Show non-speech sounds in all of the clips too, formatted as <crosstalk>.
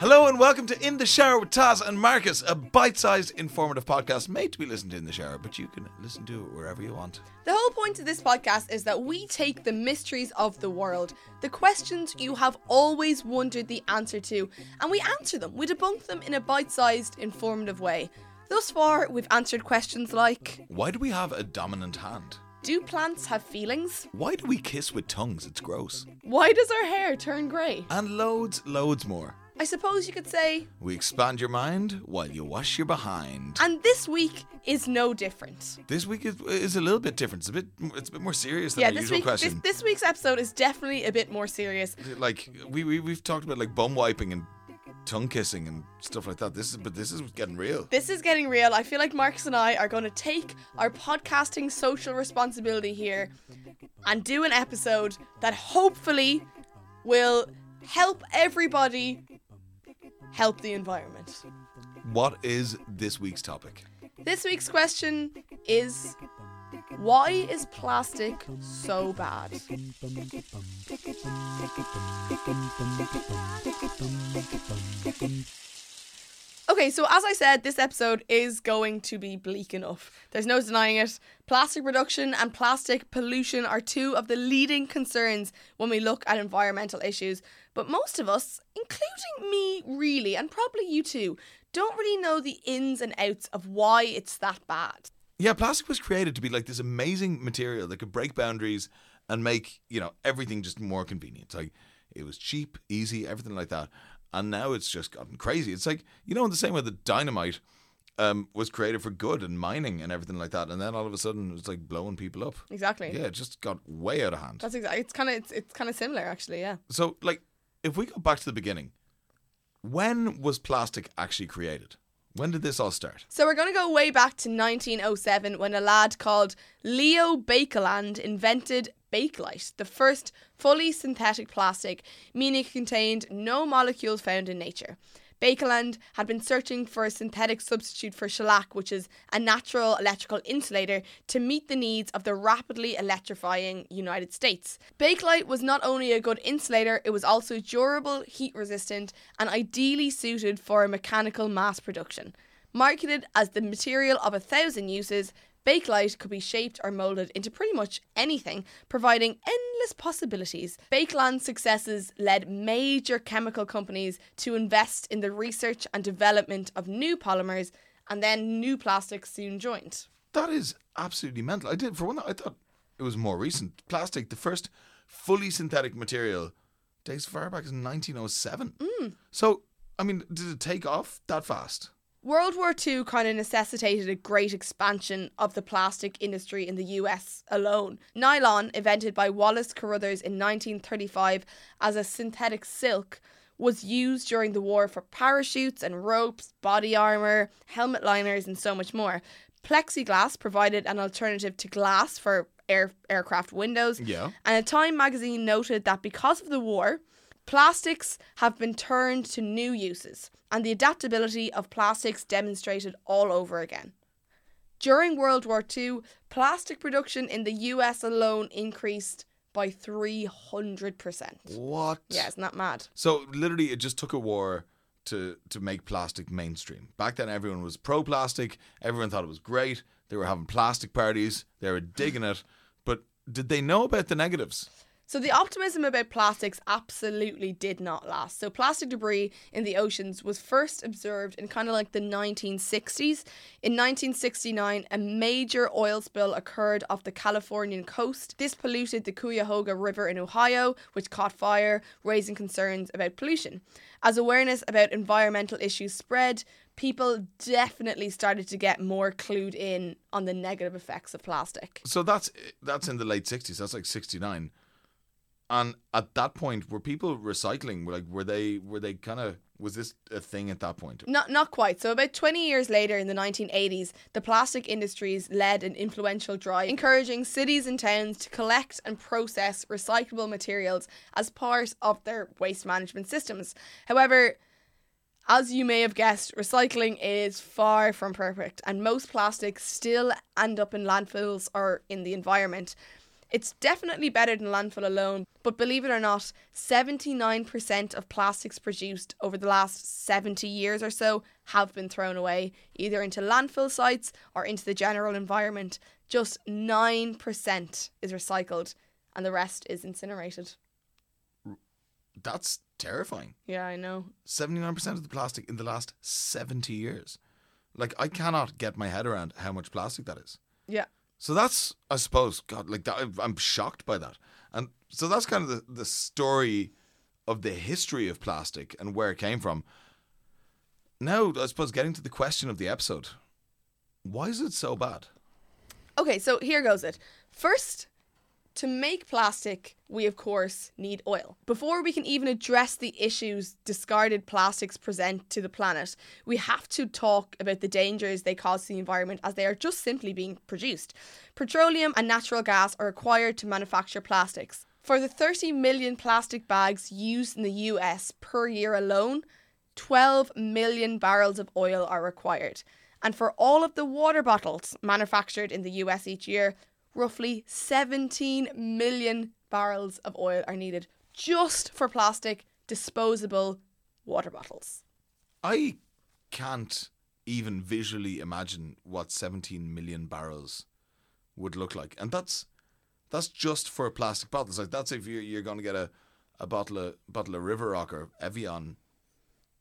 Hello and welcome to In the Shower with Taz and Marcus, a bite-sized informative podcast made to be listened to in the shower, but you can listen to it wherever you want. The whole point of this podcast is that we take the mysteries of the world, the questions you have always wondered the answer to, and we answer them. We debunk them in a bite sized, informative way. Thus far, we've answered questions like Why do we have a dominant hand? Do plants have feelings? Why do we kiss with tongues? It's gross. Why does our hair turn grey? And loads, loads more. I suppose you could say, We expand your mind while you wash your behind. and this week is no different. This week is, is a little bit different. It's a bit, it's a bit more serious than Yeah, our this usual week, this, question. this week's episode is definitely a bit more serious. like we, we we've talked about like bum wiping and tongue kissing and stuff like that. This is but this is getting real. This is getting real. I feel like Marcus and I are going to take our podcasting social responsibility here and do an episode that hopefully will help everybody help the environment. What is this week's topic? This week's question is why is plastic so bad? Okay, so as I said, this episode is going to be bleak enough. There's no denying it. Plastic production and plastic pollution are two of the leading concerns when we look at environmental issues. But most of us, including me really, and probably you too, don't really know the ins and outs of why it's that bad. Yeah, plastic was created to be like this amazing material that could break boundaries and make, you know, everything just more convenient. Like it was cheap, easy, everything like that. And now it's just gotten crazy. It's like, you know, in the same way that dynamite um, was created for good and mining and everything like that. And then all of a sudden it's like blowing people up. Exactly. Yeah, it just got way out of hand. That's exactly. It's kind of it's, it's kind of similar actually. Yeah. So, like, if we go back to the beginning, when was plastic actually created? When did this all start? So we're going to go way back to 1907 when a lad called Leo Baekeland invented Bakelite, the first fully synthetic plastic, meaning it contained no molecules found in nature. Baekeland had been searching for a synthetic substitute for shellac, which is a natural electrical insulator, to meet the needs of the rapidly electrifying United States. Bakelite was not only a good insulator, it was also durable, heat resistant, and ideally suited for mechanical mass production. Marketed as the material of a thousand uses, Bakelite could be shaped or moulded into pretty much anything, providing endless possibilities. Baekeland's successes led major chemical companies to invest in the research and development of new polymers, and then new plastics soon joined. That is absolutely mental. I did, for one, I thought it was more recent. Plastic, the first fully synthetic material, dates far back as 1907. Mm. So, I mean, did it take off that fast? World War II kind of necessitated a great expansion of the plastic industry in the US alone. Nylon, invented by Wallace Carothers in 1935 as a synthetic silk, was used during the war for parachutes and ropes, body armour, helmet liners, and so much more. Plexiglass provided an alternative to glass for air- aircraft windows. Yeah. And a Time magazine noted that because of the war, plastics have been turned to new uses, and the adaptability of plastics demonstrated all over again. During World War II, plastic production in the US alone increased by 300%. What? Yeah, isn't that mad? So, literally, it just took a war to, to make plastic mainstream. Back then, everyone was pro plastic, everyone thought it was great. They were having plastic parties, they were digging it. But did they know about the negatives? So the optimism about plastics absolutely did not last. So plastic debris in the oceans was first observed in kind of like the 1960s. In 1969, a major oil spill occurred off the Californian coast. This polluted the Cuyahoga River in Ohio, which caught fire, raising concerns about pollution. As awareness about environmental issues spread, people definitely started to get more clued in on the negative effects of plastic. So that's that's in the late sixties. That's like sixty nine. And at that point, were people recycling? Like were they were they kind of was this a thing at that point? Not not quite. So about 20 years later in the 1980s, the plastic industries led an influential drive encouraging cities and towns to collect and process recyclable materials as part of their waste management systems. However, as you may have guessed, recycling is far from perfect and most plastics still end up in landfills or in the environment. It's definitely better than landfill alone, but believe it or not, 79% of plastics produced over the last 70 years or so have been thrown away, either into landfill sites or into the general environment. Just 9% is recycled, and the rest is incinerated. That's terrifying. Yeah, I know. 79% of the plastic in the last 70 years. Like, I cannot get my head around how much plastic that is. Yeah. So that's, I suppose, God, like that, I'm shocked by that. And so that's kind of the, the story of the history of plastic and where it came from. Now, I suppose, getting to the question of the episode why is it so bad? Okay, so here goes it. First, to make plastic, we of course need oil. Before we can even address the issues discarded plastics present to the planet, we have to talk about the dangers they cause to the environment as they are just simply being produced. Petroleum and natural gas are required to manufacture plastics. For the 30 million plastic bags used in the US per year alone, 12 million barrels of oil are required. And for all of the water bottles manufactured in the US each year, roughly 17 million barrels of oil are needed just for plastic disposable water bottles. I can't even visually imagine what 17 million barrels would look like. And that's that's just for plastic bottles. Like that's if you're, you're going to get a, a bottle of bottle of River Rock or Evian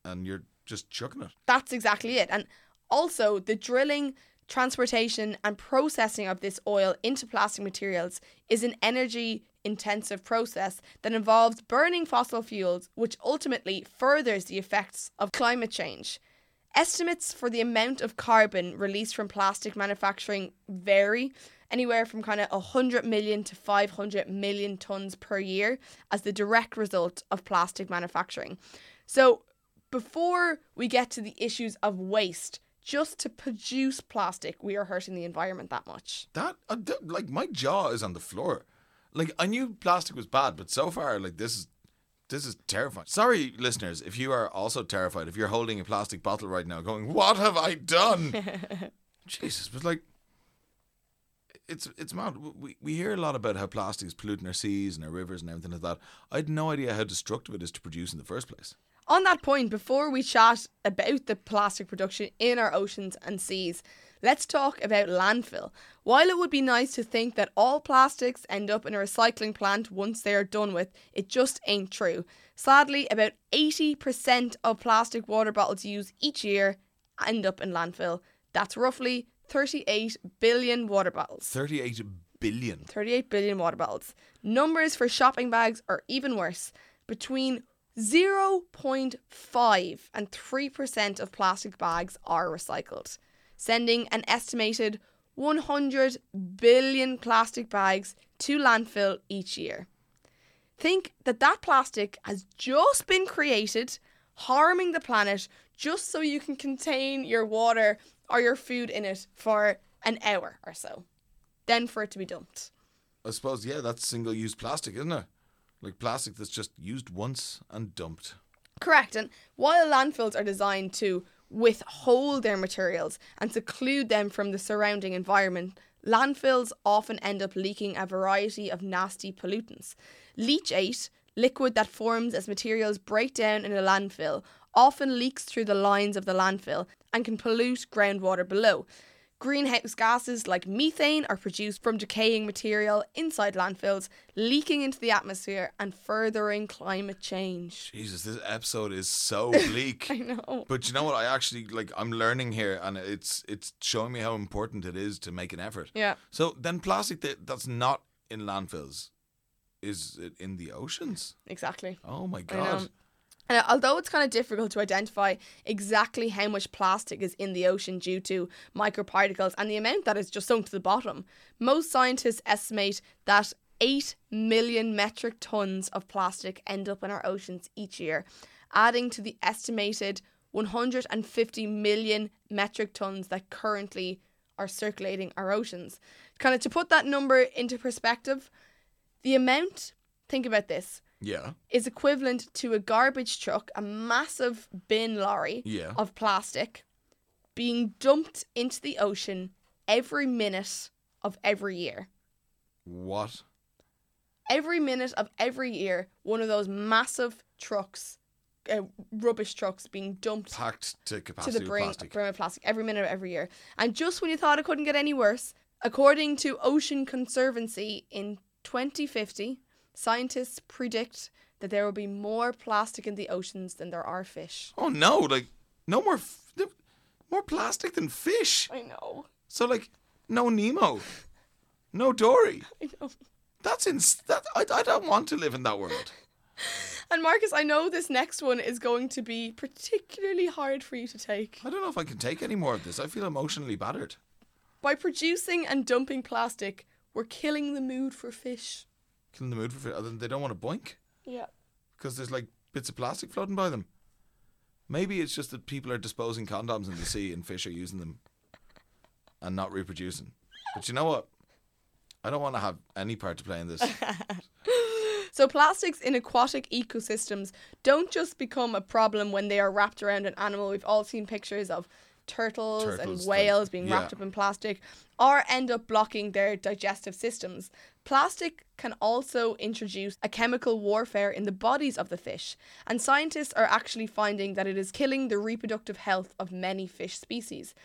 and you're just chucking it. That's exactly it. And also the drilling transportation and processing of this oil into plastic materials is an energy intensive process that involves burning fossil fuels, which ultimately furthers the effects of climate change. Estimates for the amount of carbon released from plastic manufacturing vary, anywhere from kind of 100 million to 500 million tons per year as the direct result of plastic manufacturing. So, before we get to the issues of waste, just to produce plastic, we are hurting the environment that much. That uh, th- like my jaw is on the floor. Like I knew plastic was bad, but so far like this is this is terrifying. Sorry, listeners, if you are also terrified, if you're holding a plastic bottle right now, going, "What have I done?" <laughs> Jesus, but like, it's it's mad. We we hear a lot about how plastic is polluting our seas and our rivers and everything like that. I had no idea how destructive it is to produce in the first place. On that point, before we chat about the plastic production in our oceans and seas, let's talk about landfill. While it would be nice to think that all plastics end up in a recycling plant once they are done with, it just ain't true. Sadly, about 80% of plastic water bottles used each year end up in landfill. That's roughly 38 billion water bottles. 38 billion. 38 billion water bottles. Numbers for shopping bags are even worse. Between 0.5 and 3% of plastic bags are recycled, sending an estimated 100 billion plastic bags to landfill each year. Think that that plastic has just been created, harming the planet just so you can contain your water or your food in it for an hour or so, then for it to be dumped. I suppose yeah, that's single use plastic, isn't it? Like plastic that's just used once and dumped. Correct. And while landfills are designed to withhold their materials and seclude them from the surrounding environment, landfills often end up leaking a variety of nasty pollutants. Leachate, liquid that forms as materials break down in a landfill, often leaks through the lines of the landfill and can pollute groundwater below. Greenhouse gases like methane are produced from decaying material inside landfills, leaking into the atmosphere and furthering climate change. Jesus, this episode is so <laughs> bleak. I know. But you know what? I actually like. I'm learning here, and it's it's showing me how important it is to make an effort. Yeah. So then, plastic that, that's not in landfills is it in the oceans? Exactly. Oh my god! And although it's kind of difficult to identify exactly how much plastic is in the ocean due to microparticles and the amount that is just sunk to the bottom, most scientists estimate that 8 million metric tons of plastic end up in our oceans each year, adding to the estimated 150 million metric tons that currently are circulating our oceans. Kind of to put that number into perspective, the amount, think about this, Yeah, is equivalent to a garbage truck, a massive bin lorry yeah. of plastic being dumped into the ocean every minute of every year. What every minute of every year, one of those massive trucks, uh, rubbish trucks, being dumped Packed to to capacity the with brim, plastic. brim of plastic every minute of every year. And just when you thought it couldn't get any worse, according to Ocean Conservancy in 2050, scientists predict that there will be more plastic in the oceans than there are fish. Oh no! Like no more, f- more plastic than fish. I know. So like, no Nemo, no Dory. <laughs> I know. That's ins- that I, I don't want to live in that world. <laughs> And Marcus, I know this next one is going to be particularly hard for you to take. I don't know if I can take any more of this. I feel emotionally battered. By producing and dumping plastic, we're killing the mood for fish. Killing the mood for other than they don't want to boink Yeah. because there's like bits of plastic floating by them. Maybe it's just that people are disposing condoms in the sea and fish are using them and not reproducing. But you know what? I don't want to have any part to play in this. <laughs> So, plastics in aquatic ecosystems don't just become a problem when they are wrapped around an animal. We've all seen pictures of turtles, Turtles, and like- whales being wrapped yeah. up in plastic or end up blocking their digestive systems. Plastic can also introduce a chemical warfare in the bodies of the fish, and scientists are actually finding that it is killing the reproductive health of many fish species.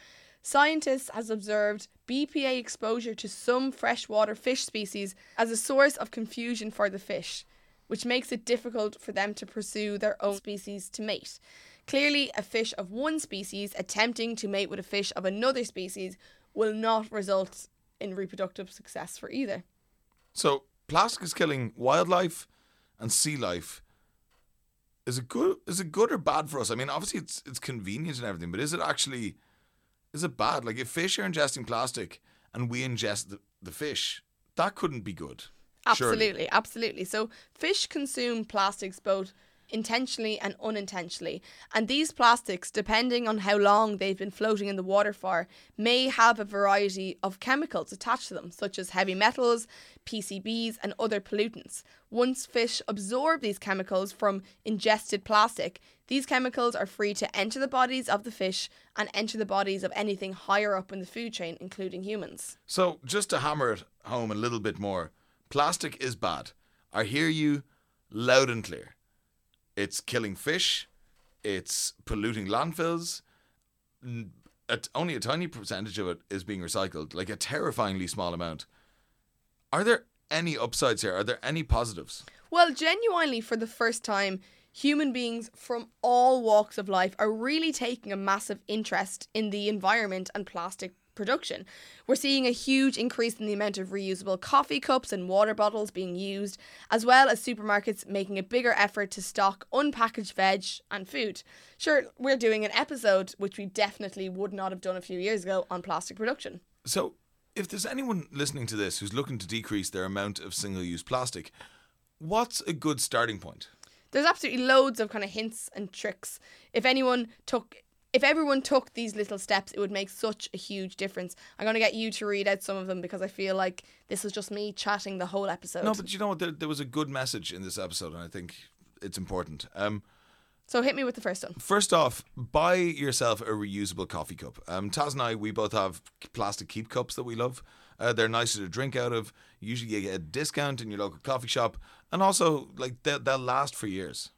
Scientists has observed BPA exposure to some freshwater fish species as a source of confusion for the fish, which makes it difficult for them to pursue their own species to mate. Clearly, a fish of one species attempting to mate with a fish of another species will not result in reproductive success for either. So plastic is killing wildlife and sea life. Is it good? Is it good or bad for us? I mean, obviously it's it's convenient and everything, but is it actually is it bad? Like if fish are ingesting plastic and we ingest the, the fish, that couldn't be good. surely. Absolutely, absolutely. So fish consume plastics both intentionally and unintentionally. And these plastics, depending on how long they've been floating in the water for, may have a variety of chemicals attached to them, such as heavy metals, PCBs, and other pollutants. Once fish absorb these chemicals from ingested plastic, these chemicals are free to enter the bodies of the fish and enter the bodies of anything higher up in the food chain, including humans. So just to hammer it home a little bit more, plastic is bad. I hear you loud and clear. It's killing fish. It's polluting landfills. At only a tiny percentage of it is being recycled, like a terrifyingly small amount. Are there any upsides here? Are there any positives? Well, genuinely, for the first time, human beings from all walks of life are really taking a massive interest in the environment and plastic production. We're seeing a huge increase in the amount of reusable coffee cups and water bottles being used, as well as supermarkets making a bigger effort to stock unpackaged veg and food. Sure, we're doing an episode, which we definitely would not have done a few years ago, on plastic production. So, if there's anyone listening to this who's looking to decrease their amount of single use plastic, what's a good starting point? there's absolutely loads of kind of hints and tricks. If anyone took if everyone took these little steps, it would make such a huge difference. I'm going to get you to read out some of them because I feel like this is just me chatting the whole episode. No, but you know what? There, there was a good message in this episode, and I think it's important. Um, so hit me with the first one. First off, buy yourself a reusable coffee cup. Um, Taz and I, we both have plastic keep cups that we love. Uh, they're nicer to drink out of. Usually, you get a discount in your local coffee shop, and also like they'll, they'll last for years.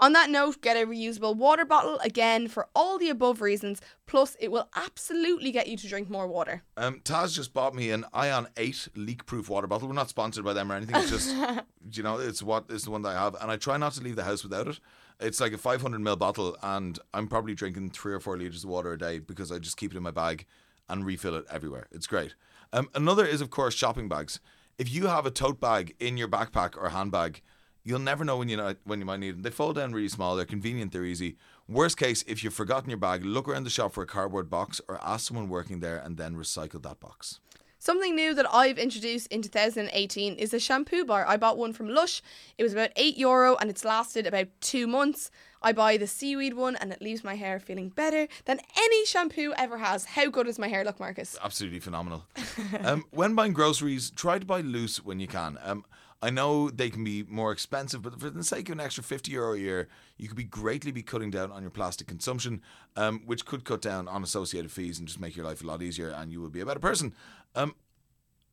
On that note, get a reusable water bottle again for all the above reasons. Plus, it will absolutely get you to drink more water. Um, Taz just bought me an Ion Eight leak-proof water bottle. We're not sponsored by them or anything. It's just <laughs> you know, it's what it's the one that I have, and I try not to leave the house without it. It's like a 500 ml bottle, and I'm probably drinking three or four liters of water a day because I just keep it in my bag and refill it everywhere. It's great. Um, another is of course shopping bags. If you have a tote bag in your backpack or handbag, you'll never know when you know, when you might need them. They fold down really small. They're convenient. They're easy. Worst case, if you've forgotten your bag, look around the shop for a cardboard box or ask someone working there, and then recycle that box. Something new that I've introduced in 2018 is a shampoo bar. I bought one from Lush. It was about 8 euro and it's lasted about 2 months. I buy the seaweed one and it leaves my hair feeling better than any shampoo ever has. How good does my hair look, Marcus? absolutely phenomenal. <laughs> um, when buying groceries, try to buy loose when you can. Um, I know they can be more expensive, but for the sake of an extra 50 euro a year, you could be greatly be cutting down on your plastic consumption, um, which could cut down on associated fees and just make your life a lot easier and you will be a better person. Um,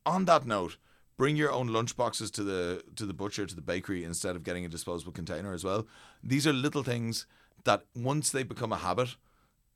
on that note, Bring your own lunch boxes to the to the butcher to the bakery instead of getting a disposable container as well. These are little things that once they become a habit,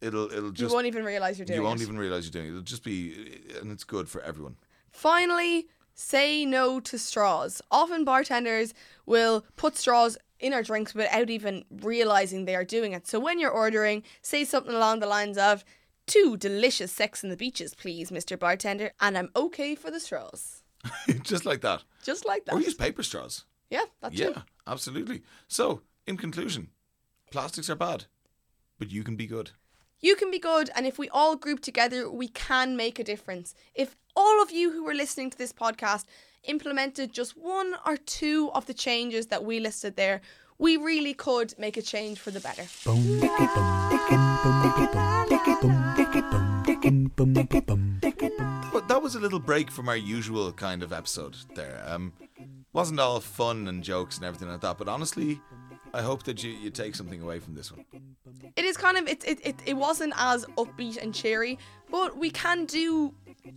it'll it'll just You won't even realize you're doing you won't it. even realize you're doing it. It'll just be and it's good for everyone. Finally, say no to straws. Often bartenders will put straws in our drinks without even realizing they are doing it. So when you're ordering, say something along the lines of two delicious sex in the beaches, please, Mr. Bartender, and I'm okay for the straws. <laughs> just like that. Just like that. Or use paper straws. Yeah, that's yeah, too. absolutely. So, in conclusion, plastics are bad, but you can be good. You can be good, and if we all group together, we can make a difference. If all of you who are listening to this podcast implemented just one or two of the changes that we listed there, we really could make a change for the better. Boom that was a little break from our usual kind of episode there. Um, wasn't all fun and jokes and everything like that, but honestly, I hope that you, you take something away from this one. It is kind of it, it it it wasn't as upbeat and cheery, but we can do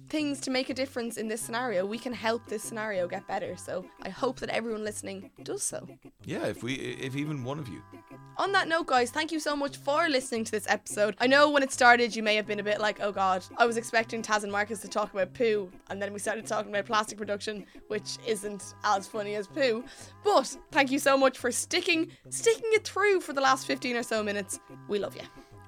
things to make a difference in this scenario. We can help this scenario get better. So I hope that everyone listening does so. Yeah, if we, if even one of you. On that note, guys, thank you so much for listening to this episode. I know when it started, you may have been a bit like, oh god, I was expecting Taz and Marcus to talk about poo, and then we started talking about plastic production, which isn't as funny as poo. But thank you so much for sticking sticking it through for the last 15 or so minutes. We love you.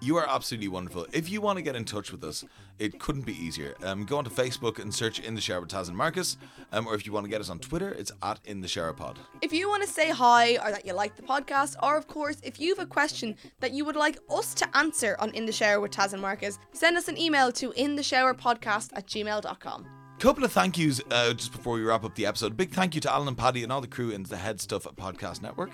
You are absolutely wonderful. If you want to get in touch with us, it couldn't be easier. Um, go onto Facebook and search In the Shower with Taz and Marcus. Um, or if you want to get us on Twitter, it's at In the Shower Pod. If you want to say hi or that you like the podcast, or of course, if you have a question that you would like us to answer on In the Shower with Taz and Marcus, send us an email to intheshowerpodcast at gmail.com. Couple of thank yous uh, just before we wrap up the episode. Big thank you to Alan and Paddy and all the crew in the HeadStuff Podcast Network.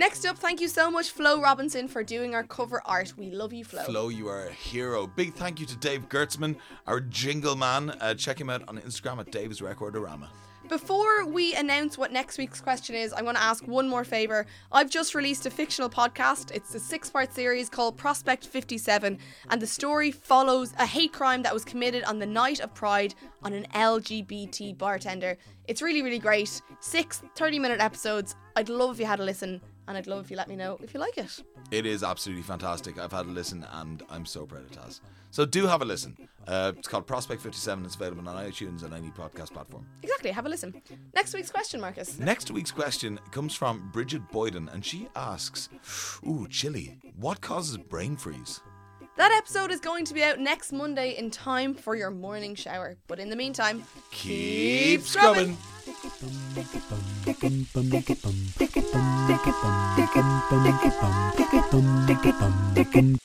Next up, thank you so much, Flo Robinson, for doing our cover art. We love you, Flo. Flo, you are a hero. Big thank you to Dave Gertzman, our jingle man. Uh, check him out on Instagram at Dave's Recordorama. Before we announce what next week's question is, I'm going to ask one more favour. I've just released a fictional podcast. It's a six part series called Prospect 57, and the story follows a hate crime that was committed on the night of Pride on an LGBT bartender. It's really, really great. Six 30 minute episodes. I'd love if you had a listen, and I'd love if you let me know if you like it. It is absolutely fantastic. I've had a listen and I'm so proud of Taz. So do have a listen. Uh, it's called Prospect 57. It's available on iTunes and any podcast platform. Exactly, have a listen. Next week's question, Marcus. Next week's question comes from Bridget Boyden and she asks, Ooh, chilly. What causes brain freeze? That episode is going to be out next Monday in time for your morning shower. But in the meantime, Keep scrubbing. Dicky,